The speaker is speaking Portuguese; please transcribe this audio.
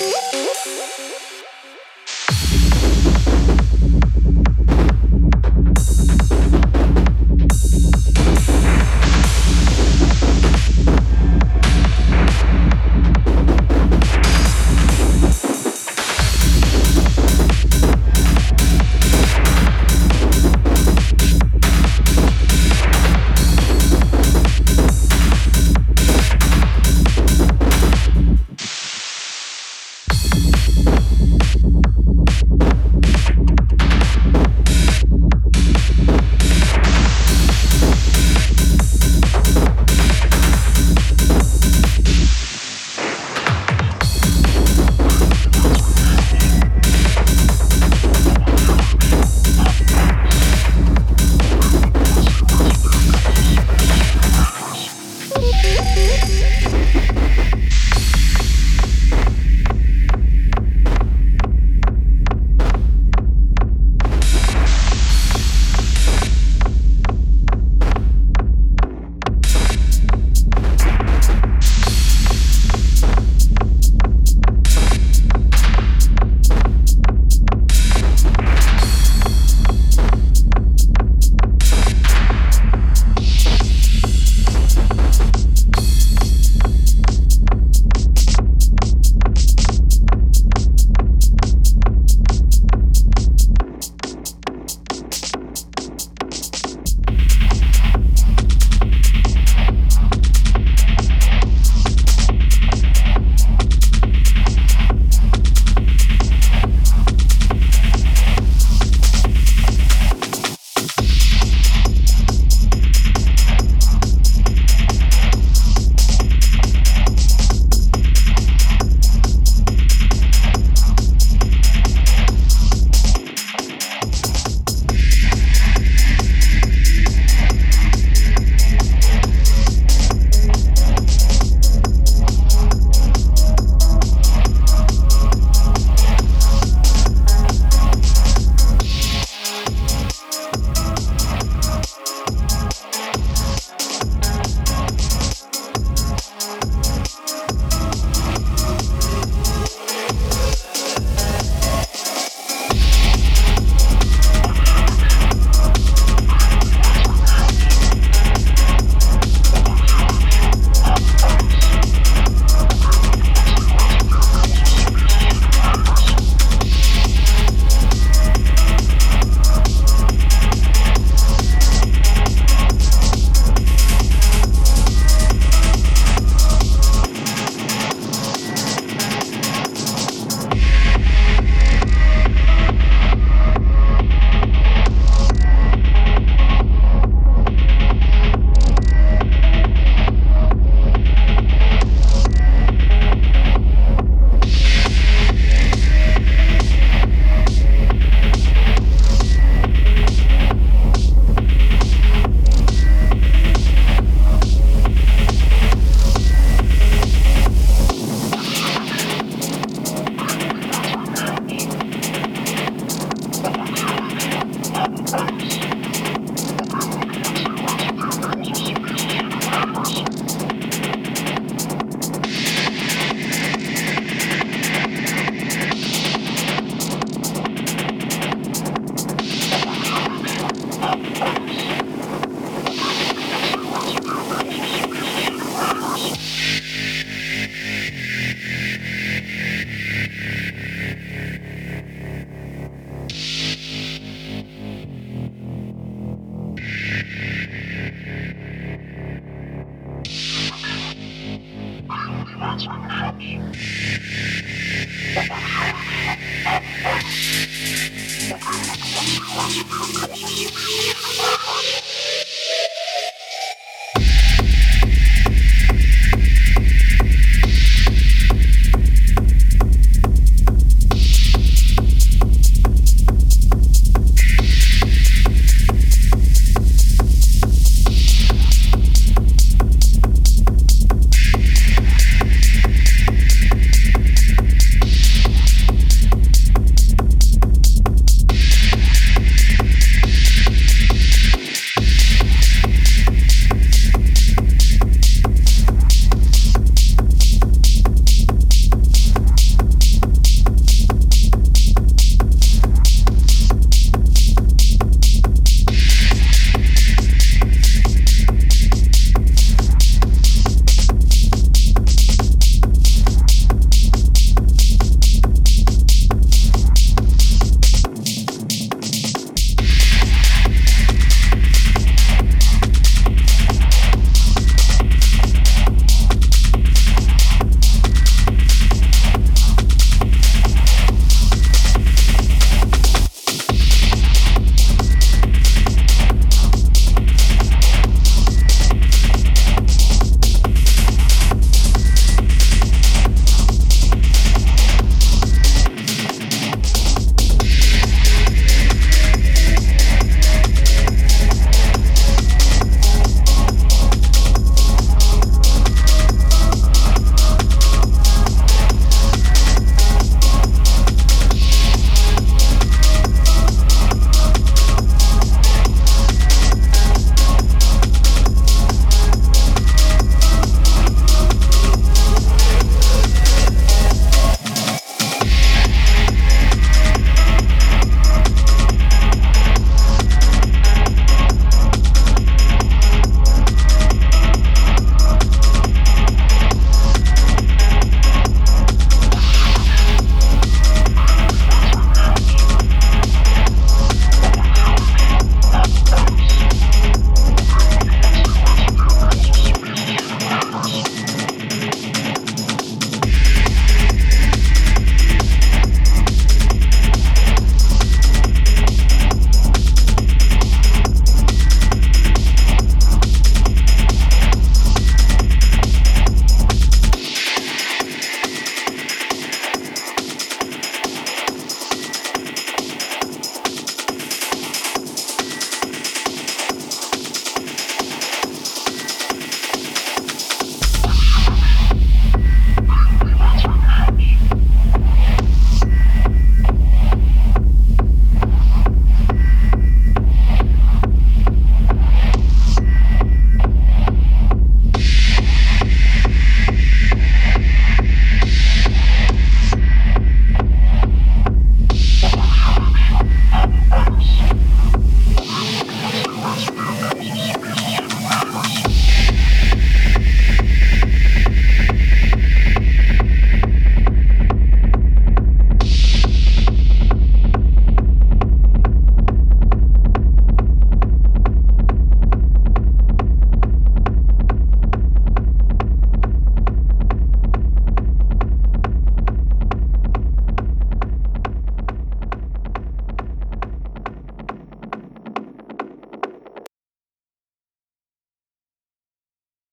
Uh-uh.